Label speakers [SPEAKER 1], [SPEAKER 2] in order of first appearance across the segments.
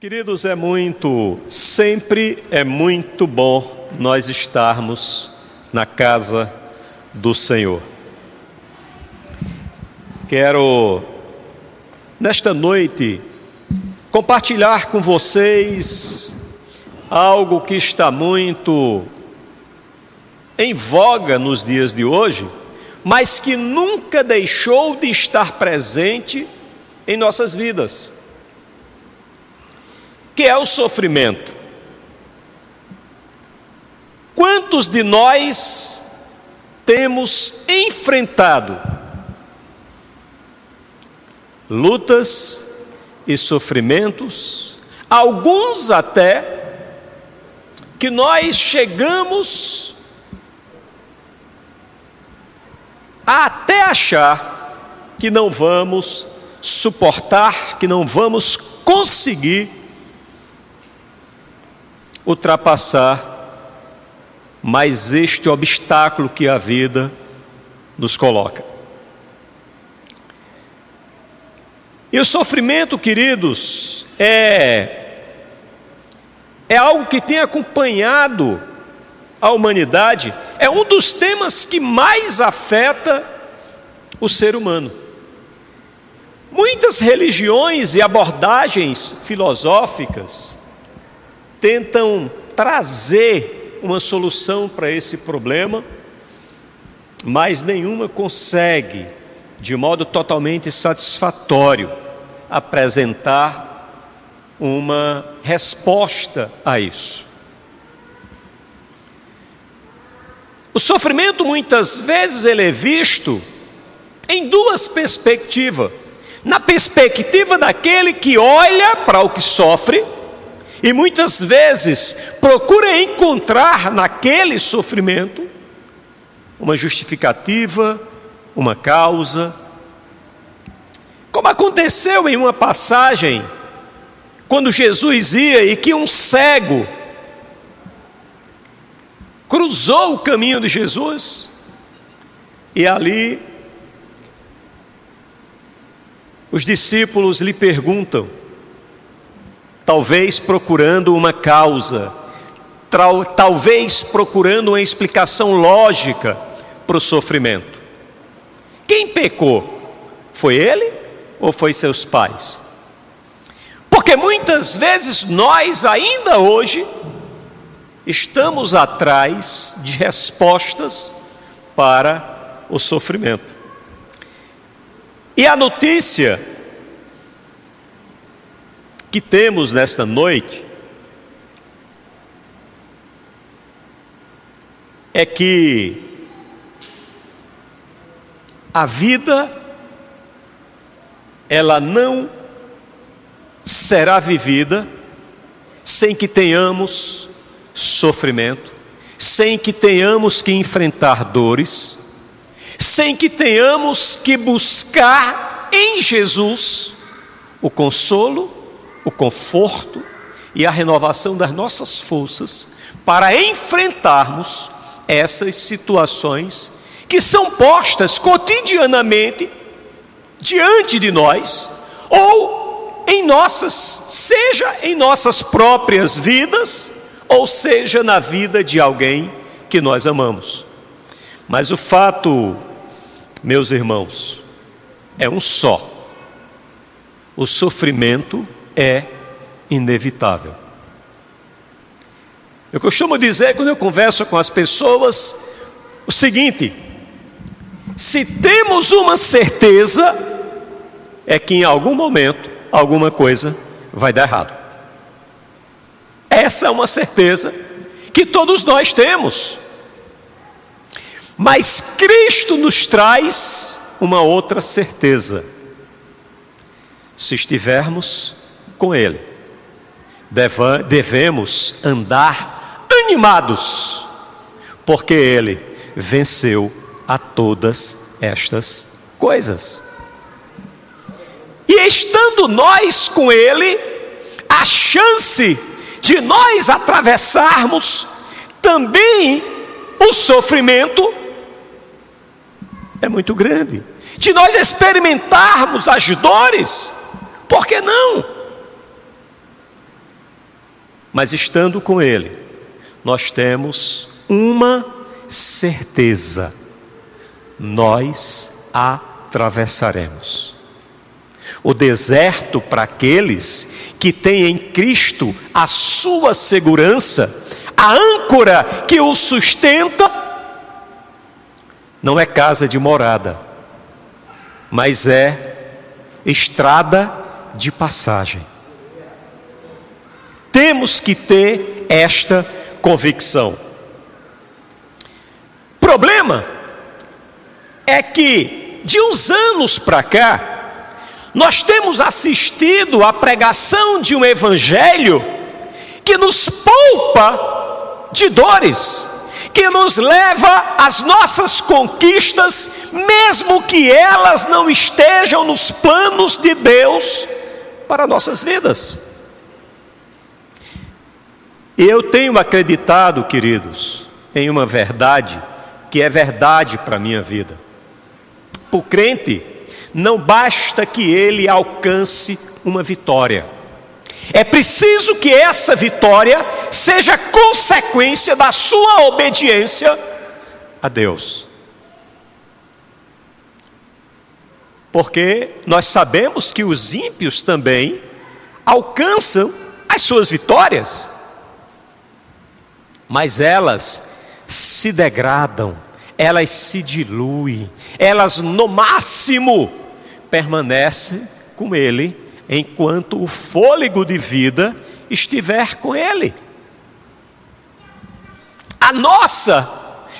[SPEAKER 1] Queridos, é muito, sempre é muito bom nós estarmos na casa do Senhor. Quero, nesta noite, compartilhar com vocês algo que está muito em voga nos dias de hoje, mas que nunca deixou de estar presente em nossas vidas que é o sofrimento. Quantos de nós temos enfrentado lutas e sofrimentos, alguns até que nós chegamos a até achar que não vamos suportar, que não vamos conseguir ultrapassar mais este obstáculo que a vida nos coloca. E o sofrimento, queridos, é é algo que tem acompanhado a humanidade, é um dos temas que mais afeta o ser humano. Muitas religiões e abordagens filosóficas tentam trazer uma solução para esse problema, mas nenhuma consegue, de modo totalmente satisfatório, apresentar uma resposta a isso. O sofrimento muitas vezes ele é visto em duas perspectivas. Na perspectiva daquele que olha para o que sofre e muitas vezes procura encontrar naquele sofrimento uma justificativa, uma causa. Como aconteceu em uma passagem, quando Jesus ia e que um cego cruzou o caminho de Jesus, e ali os discípulos lhe perguntam: talvez procurando uma causa, talvez procurando uma explicação lógica para o sofrimento. Quem pecou? Foi ele ou foi seus pais? Porque muitas vezes nós, ainda hoje, estamos atrás de respostas para o sofrimento. E a notícia que temos nesta noite é que a vida ela não será vivida sem que tenhamos sofrimento, sem que tenhamos que enfrentar dores, sem que tenhamos que buscar em Jesus o consolo o conforto e a renovação das nossas forças para enfrentarmos essas situações que são postas cotidianamente diante de nós ou em nossas, seja em nossas próprias vidas, ou seja na vida de alguém que nós amamos. Mas o fato, meus irmãos, é um só. O sofrimento é inevitável. Eu costumo dizer, quando eu converso com as pessoas, o seguinte: se temos uma certeza, é que em algum momento alguma coisa vai dar errado. Essa é uma certeza que todos nós temos. Mas Cristo nos traz uma outra certeza. Se estivermos com Ele. Devemos andar animados, porque Ele venceu a todas estas coisas. E estando nós com Ele, a chance de nós atravessarmos também o sofrimento é muito grande. De nós experimentarmos as dores, por que não? Mas estando com Ele, nós temos uma certeza: nós atravessaremos. O deserto para aqueles que têm em Cristo a sua segurança, a âncora que o sustenta, não é casa de morada, mas é estrada de passagem. Temos que ter esta convicção. Problema é que de uns anos para cá, nós temos assistido à pregação de um evangelho que nos poupa de dores, que nos leva às nossas conquistas, mesmo que elas não estejam nos planos de Deus para nossas vidas. Eu tenho acreditado, queridos, em uma verdade que é verdade para a minha vida. Por crente, não basta que ele alcance uma vitória. É preciso que essa vitória seja consequência da sua obediência a Deus. Porque nós sabemos que os ímpios também alcançam as suas vitórias mas elas se degradam, elas se diluem, elas no máximo permanecem com ele enquanto o fôlego de vida estiver com ele. A nossa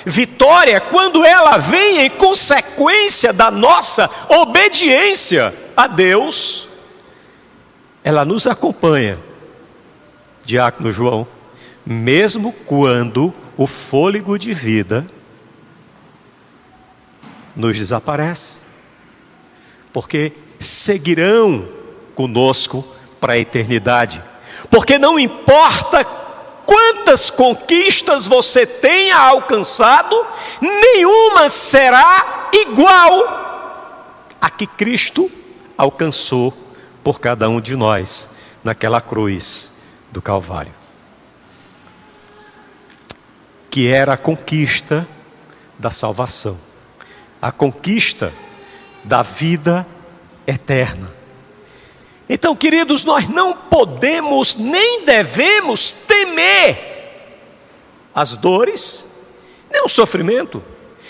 [SPEAKER 1] vitória, quando ela vem em consequência da nossa obediência a Deus, ela nos acompanha. Diácono João mesmo quando o fôlego de vida nos desaparece, porque seguirão conosco para a eternidade, porque não importa quantas conquistas você tenha alcançado, nenhuma será igual a que Cristo alcançou por cada um de nós naquela cruz do Calvário que era a conquista da salvação, a conquista da vida eterna. Então, queridos, nós não podemos nem devemos temer as dores, nem o sofrimento.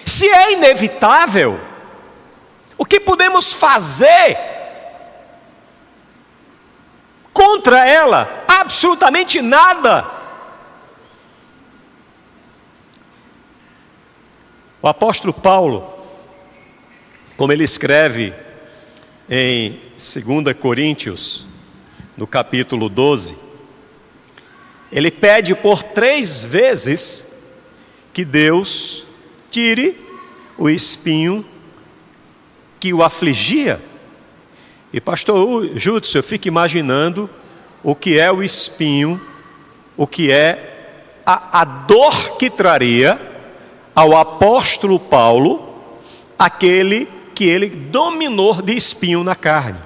[SPEAKER 1] Se é inevitável, o que podemos fazer contra ela? Absolutamente nada. O apóstolo Paulo, como ele escreve em 2 Coríntios, no capítulo 12, ele pede por três vezes que Deus tire o espinho que o afligia. E pastor Júdice, eu fico imaginando o que é o espinho, o que é a, a dor que traria ao apóstolo Paulo aquele que ele dominou de espinho na carne.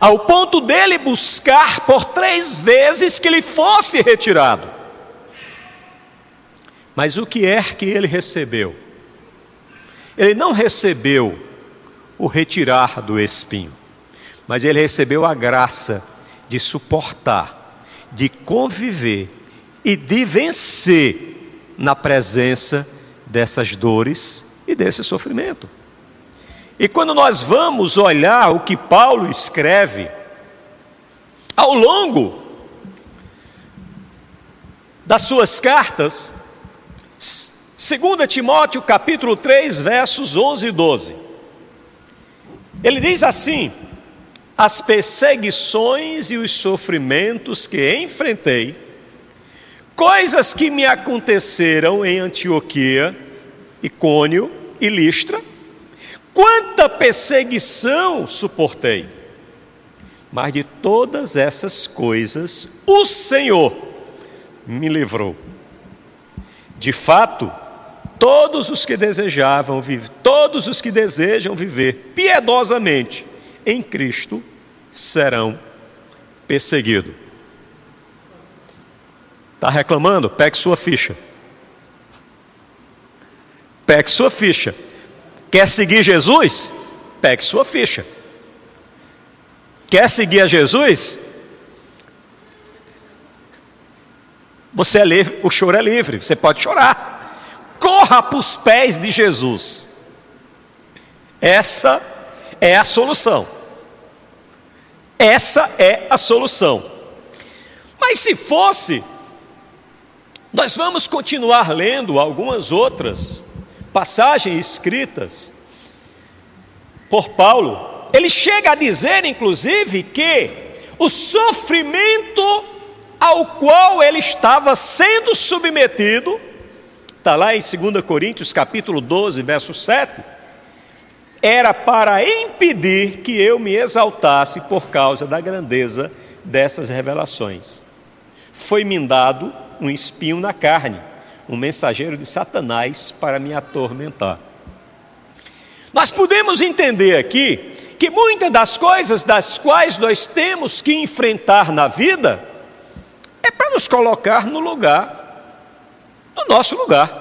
[SPEAKER 1] Ao ponto dele buscar por três vezes que ele fosse retirado. Mas o que é que ele recebeu? Ele não recebeu o retirar do espinho, mas ele recebeu a graça de suportar, de conviver e de vencer na presença dessas dores e desse sofrimento. E quando nós vamos olhar o que Paulo escreve, ao longo das suas cartas, 2 Timóteo capítulo 3, versos 11 e 12. Ele diz assim: As perseguições e os sofrimentos que enfrentei coisas que me aconteceram em Antioquia, Icônio e Listra, quanta perseguição suportei. Mas de todas essas coisas, o Senhor me livrou. De fato, todos os que desejavam viver, todos os que desejam viver piedosamente em Cristo serão perseguido. Está reclamando? Pegue sua ficha. Pegue sua ficha. Quer seguir Jesus? Pegue sua ficha. Quer seguir a Jesus? Você é livre, o choro é livre, você pode chorar. Corra para os pés de Jesus. Essa é a solução. Essa é a solução. Mas se fosse, nós vamos continuar lendo algumas outras passagens escritas por Paulo. Ele chega a dizer, inclusive, que o sofrimento ao qual ele estava sendo submetido, está lá em 2 Coríntios capítulo 12, verso 7, era para impedir que eu me exaltasse por causa da grandeza dessas revelações. Foi-me dado um espinho na carne, um mensageiro de Satanás para me atormentar. Nós podemos entender aqui que muitas das coisas das quais nós temos que enfrentar na vida é para nos colocar no lugar, no nosso lugar.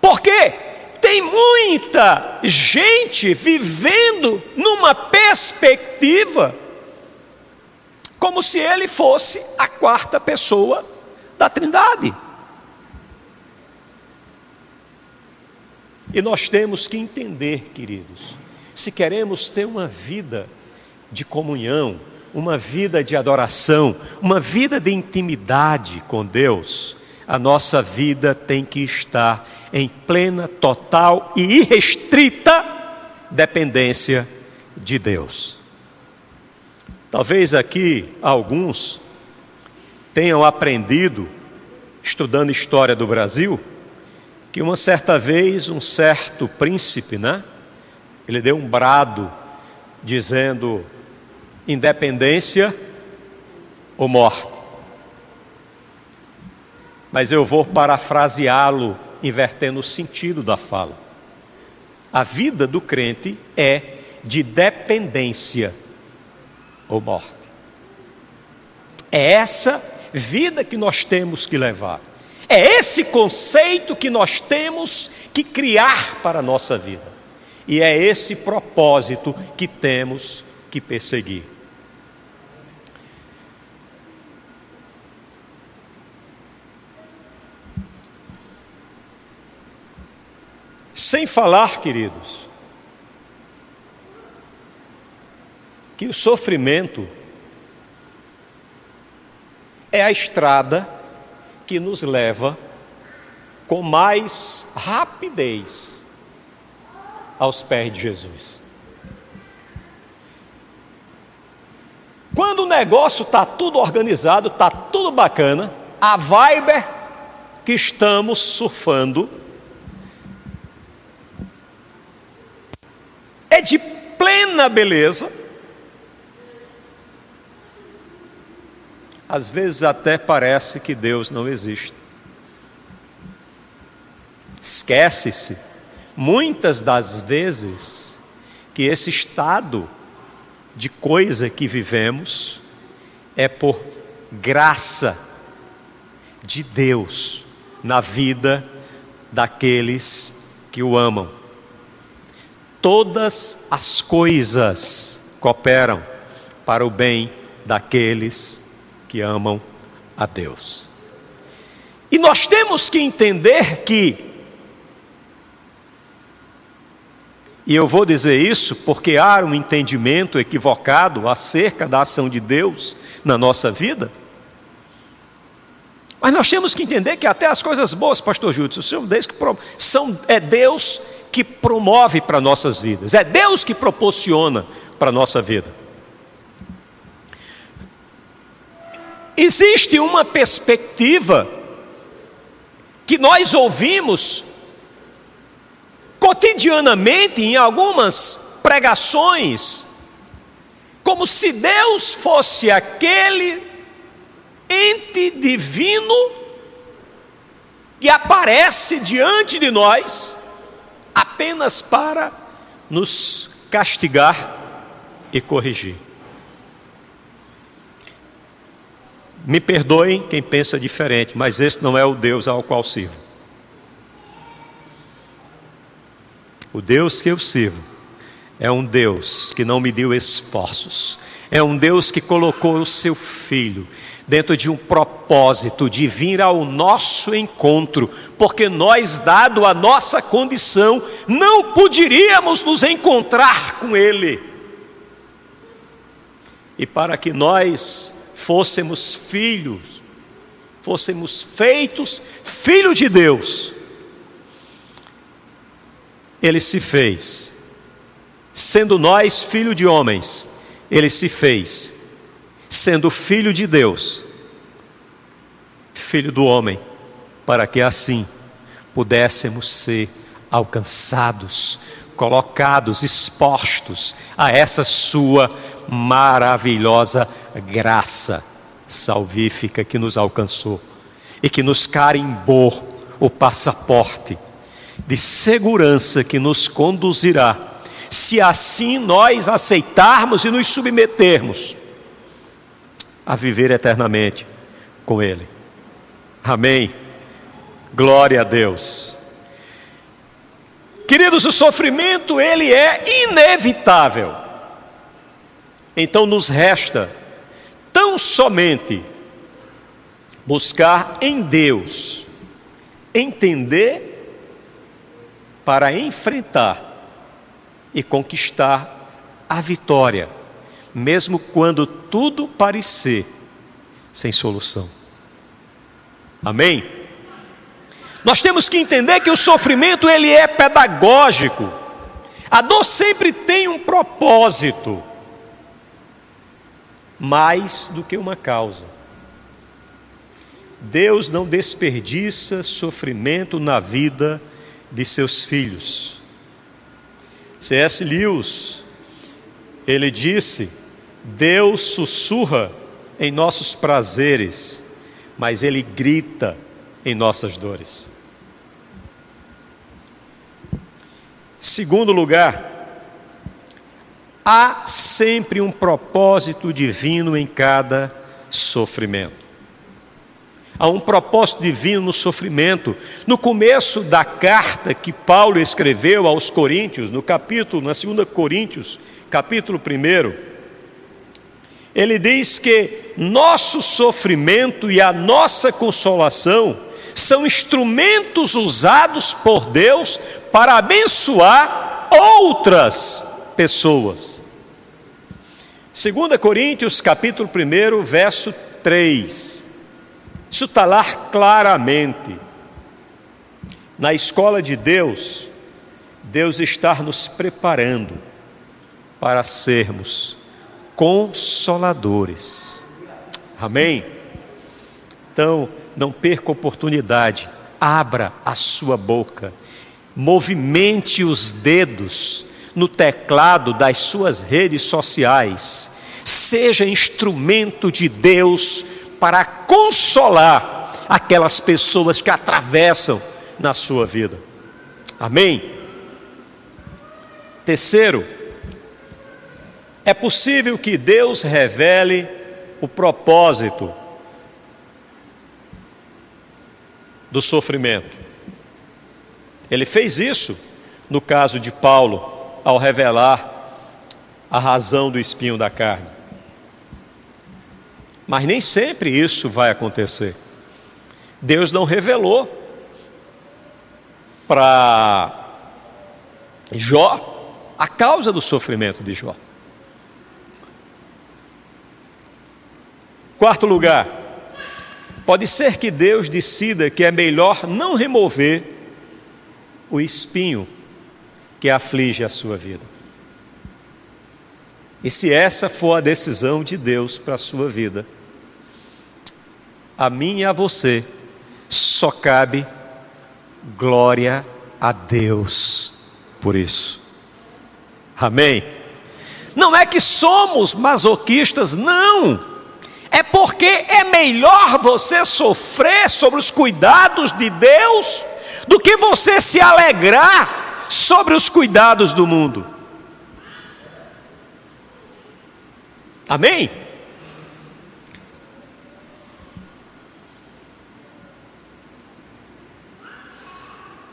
[SPEAKER 1] Porque tem muita gente vivendo numa perspectiva como se ele fosse a quarta pessoa da Trindade. E nós temos que entender, queridos, se queremos ter uma vida de comunhão, uma vida de adoração, uma vida de intimidade com Deus, a nossa vida tem que estar em plena, total e irrestrita dependência de Deus. Talvez aqui alguns tenham aprendido, estudando história do Brasil, que uma certa vez um certo príncipe, né? Ele deu um brado dizendo: independência ou morte. Mas eu vou parafraseá-lo, invertendo o sentido da fala. A vida do crente é de dependência ou morte. É essa vida que nós temos que levar. É esse conceito que nós temos que criar para a nossa vida. E é esse propósito que temos que perseguir. Sem falar, queridos, que o sofrimento é a estrada que nos leva com mais rapidez aos pés de Jesus. Quando o negócio está tudo organizado, está tudo bacana, a vibe que estamos surfando é de plena beleza. Às vezes até parece que Deus não existe. Esquece-se, muitas das vezes, que esse estado de coisa que vivemos é por graça de Deus na vida daqueles que o amam todas as coisas cooperam para o bem daqueles que amam a Deus. E nós temos que entender que, e eu vou dizer isso porque há um entendimento equivocado acerca da ação de Deus na nossa vida, mas nós temos que entender que até as coisas boas, pastor Júlio, são Deus que são é Deus que promove para nossas vidas, é Deus que proporciona para a nossa vida. Existe uma perspectiva que nós ouvimos cotidianamente em algumas pregações, como se Deus fosse aquele ente divino que aparece diante de nós apenas para nos castigar e corrigir. Me perdoem quem pensa diferente, mas esse não é o Deus ao qual sirvo. O Deus que eu sirvo é um Deus que não me deu esforços, é um Deus que colocou o seu filho dentro de um propósito de vir ao nosso encontro, porque nós, dado a nossa condição, não poderíamos nos encontrar com Ele. E para que nós fôssemos filhos, fôssemos feitos filhos de Deus, Ele se fez, sendo nós filho de homens, Ele se fez. Sendo filho de Deus, filho do homem, para que assim pudéssemos ser alcançados, colocados, expostos a essa sua maravilhosa graça salvífica que nos alcançou e que nos carimbou o passaporte de segurança que nos conduzirá, se assim nós aceitarmos e nos submetermos a viver eternamente com Ele. Amém. Glória a Deus. Queridos, o sofrimento ele é inevitável. Então nos resta tão somente buscar em Deus entender para enfrentar e conquistar a vitória mesmo quando tudo parecer sem solução. Amém? Nós temos que entender que o sofrimento ele é pedagógico. A dor sempre tem um propósito, mais do que uma causa. Deus não desperdiça sofrimento na vida de seus filhos. C.S. Lewis, ele disse Deus sussurra em nossos prazeres, mas Ele grita em nossas dores. Segundo lugar, há sempre um propósito divino em cada sofrimento. Há um propósito divino no sofrimento. No começo da carta que Paulo escreveu aos Coríntios, no capítulo, na segunda Coríntios, capítulo 1, ele diz que nosso sofrimento e a nossa consolação são instrumentos usados por Deus para abençoar outras pessoas. 2 Coríntios capítulo 1, verso 3. Isso está lá claramente. Na escola de Deus, Deus está nos preparando para sermos consoladores. Amém? Então, não perca a oportunidade, abra a sua boca, movimente os dedos no teclado das suas redes sociais, seja instrumento de Deus para consolar aquelas pessoas que atravessam na sua vida. Amém? Terceiro, é possível que Deus revele o propósito do sofrimento. Ele fez isso no caso de Paulo, ao revelar a razão do espinho da carne. Mas nem sempre isso vai acontecer. Deus não revelou para Jó a causa do sofrimento de Jó. Quarto lugar, pode ser que Deus decida que é melhor não remover o espinho que aflige a sua vida. E se essa for a decisão de Deus para a sua vida, a mim e a você só cabe glória a Deus por isso. Amém? Não é que somos masoquistas, não é porque é melhor você sofrer sobre os cuidados de Deus do que você se alegrar sobre os cuidados do mundo. Amém?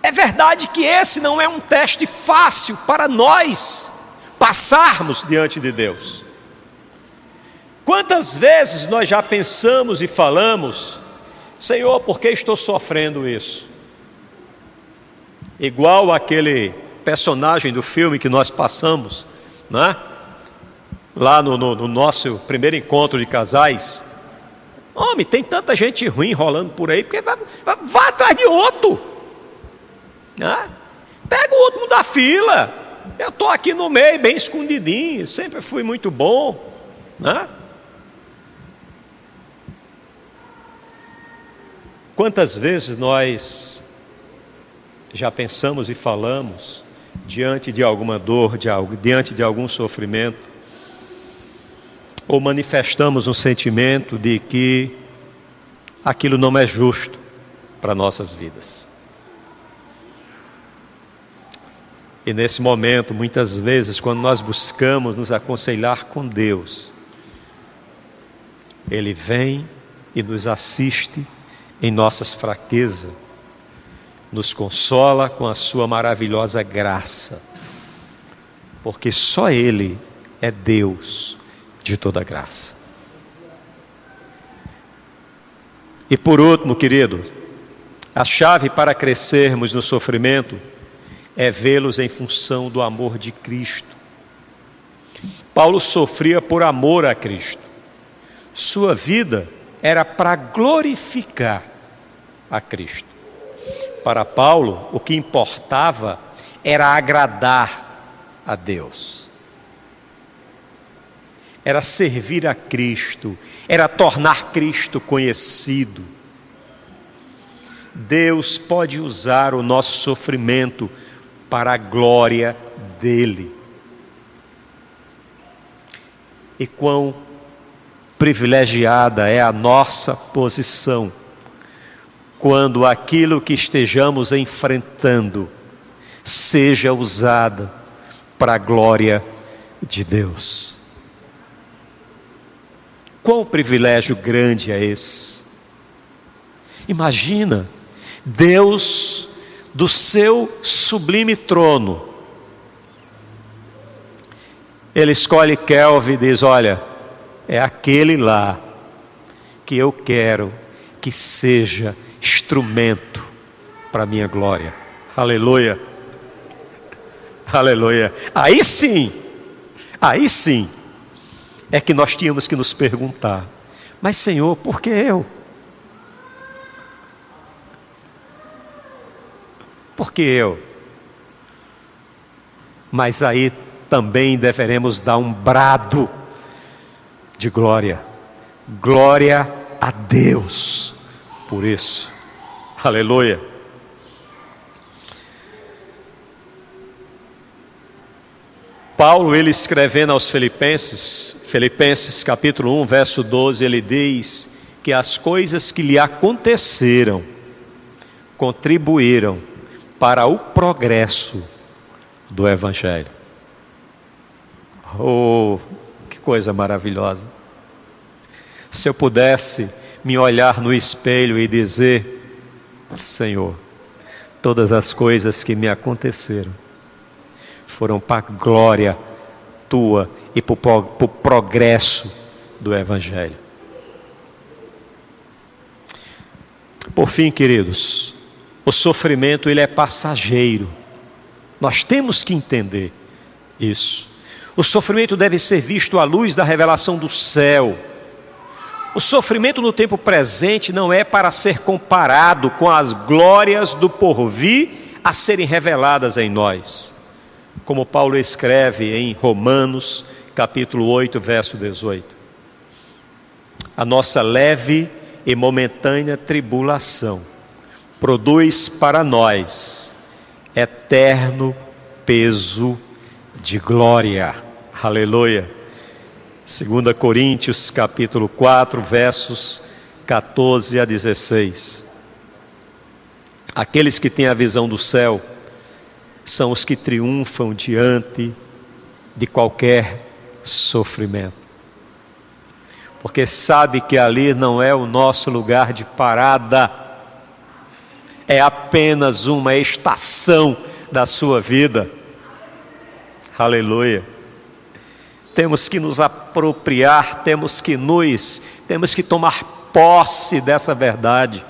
[SPEAKER 1] É verdade que esse não é um teste fácil para nós passarmos diante de Deus. Quantas vezes nós já pensamos e falamos, Senhor, por que estou sofrendo isso? Igual aquele personagem do filme que nós passamos, né? lá no, no, no nosso primeiro encontro de casais. Homem, tem tanta gente ruim rolando por aí, porque vai, vai, vai atrás de outro. Né? Pega o último da fila. Eu estou aqui no meio, bem escondidinho, sempre fui muito bom. Né? Quantas vezes nós já pensamos e falamos diante de alguma dor, de algo, diante de algum sofrimento, ou manifestamos um sentimento de que aquilo não é justo para nossas vidas. E nesse momento, muitas vezes, quando nós buscamos nos aconselhar com Deus, Ele vem e nos assiste em nossas fraquezas, nos consola com a Sua maravilhosa graça, porque só Ele é Deus de toda graça. E por último, querido, a chave para crescermos no sofrimento é vê-los em função do amor de Cristo. Paulo sofria por amor a Cristo. Sua vida era para glorificar a Cristo. Para Paulo, o que importava era agradar a Deus era servir a Cristo, era tornar Cristo conhecido. Deus pode usar o nosso sofrimento para a glória dEle. E quão privilegiada é a nossa posição quando aquilo que estejamos enfrentando seja usado para a glória de Deus. Quão privilégio grande é esse? Imagina, Deus do seu sublime trono, ele escolhe Kelvin e diz: Olha, é aquele lá que eu quero que seja instrumento para a minha glória. Aleluia. Aleluia. Aí sim, aí sim é que nós tínhamos que nos perguntar: mas Senhor, por que eu? Por que eu? Mas aí também deveremos dar um brado de glória. Glória a Deus por isso. Aleluia. Paulo, ele escrevendo aos Filipenses, Filipenses capítulo 1, verso 12, ele diz que as coisas que lhe aconteceram contribuíram para o progresso do Evangelho. Oh, que coisa maravilhosa! Se eu pudesse me olhar no espelho e dizer: Senhor, todas as coisas que me aconteceram foram para a glória tua e para o progresso do Evangelho. Por fim, queridos, o sofrimento ele é passageiro. Nós temos que entender isso. O sofrimento deve ser visto à luz da revelação do céu. O sofrimento no tempo presente não é para ser comparado com as glórias do porvir a serem reveladas em nós como Paulo escreve em Romanos, capítulo 8, verso 18. A nossa leve e momentânea tribulação produz para nós eterno peso de glória. Aleluia. 2 Coríntios, capítulo 4, versos 14 a 16. Aqueles que têm a visão do céu, são os que triunfam diante de qualquer sofrimento. Porque sabe que ali não é o nosso lugar de parada, é apenas uma estação da sua vida. Aleluia. Temos que nos apropriar, temos que nos, temos que tomar posse dessa verdade.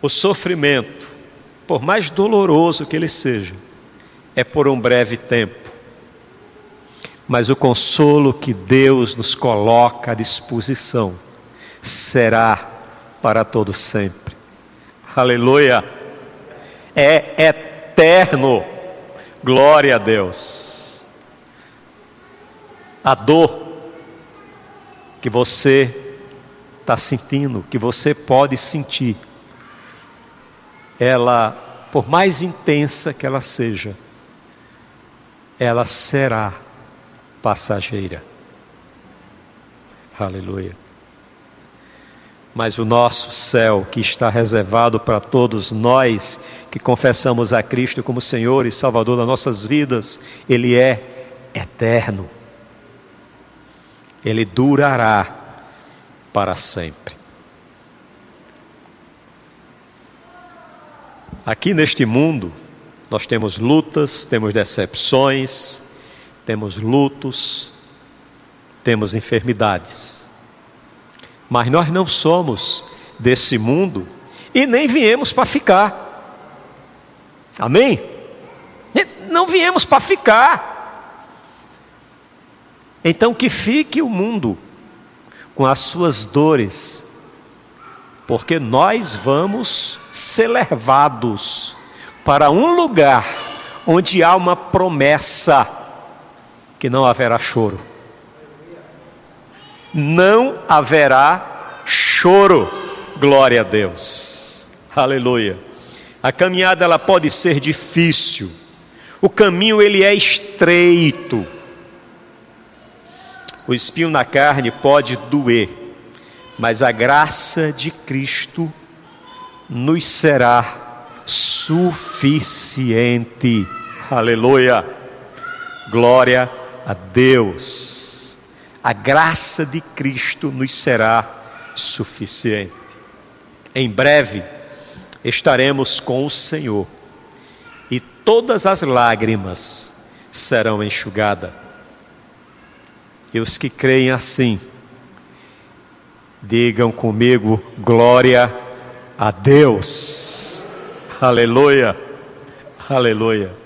[SPEAKER 1] O sofrimento, por mais doloroso que ele seja, é por um breve tempo. Mas o consolo que Deus nos coloca à disposição será para todo sempre. Aleluia! É eterno. Glória a Deus. A dor que você está sentindo, que você pode sentir, ela, por mais intensa que ela seja, ela será passageira. Aleluia. Mas o nosso céu, que está reservado para todos nós que confessamos a Cristo como Senhor e Salvador das nossas vidas, ele é eterno. Ele durará para sempre. Aqui neste mundo, nós temos lutas, temos decepções, temos lutos, temos enfermidades. Mas nós não somos desse mundo e nem viemos para ficar. Amém? Não viemos para ficar. Então que fique o mundo com as suas dores, porque nós vamos ser levados para um lugar onde há uma promessa que não haverá choro. Não haverá choro. Glória a Deus. Aleluia. A caminhada ela pode ser difícil. O caminho ele é estreito. O espinho na carne pode doer, mas a graça de Cristo nos será suficiente. Aleluia. Glória a Deus. A graça de Cristo nos será suficiente. Em breve estaremos com o Senhor e todas as lágrimas serão enxugadas. E os que creem assim, digam comigo: glória a Deus. Aleluia, aleluia.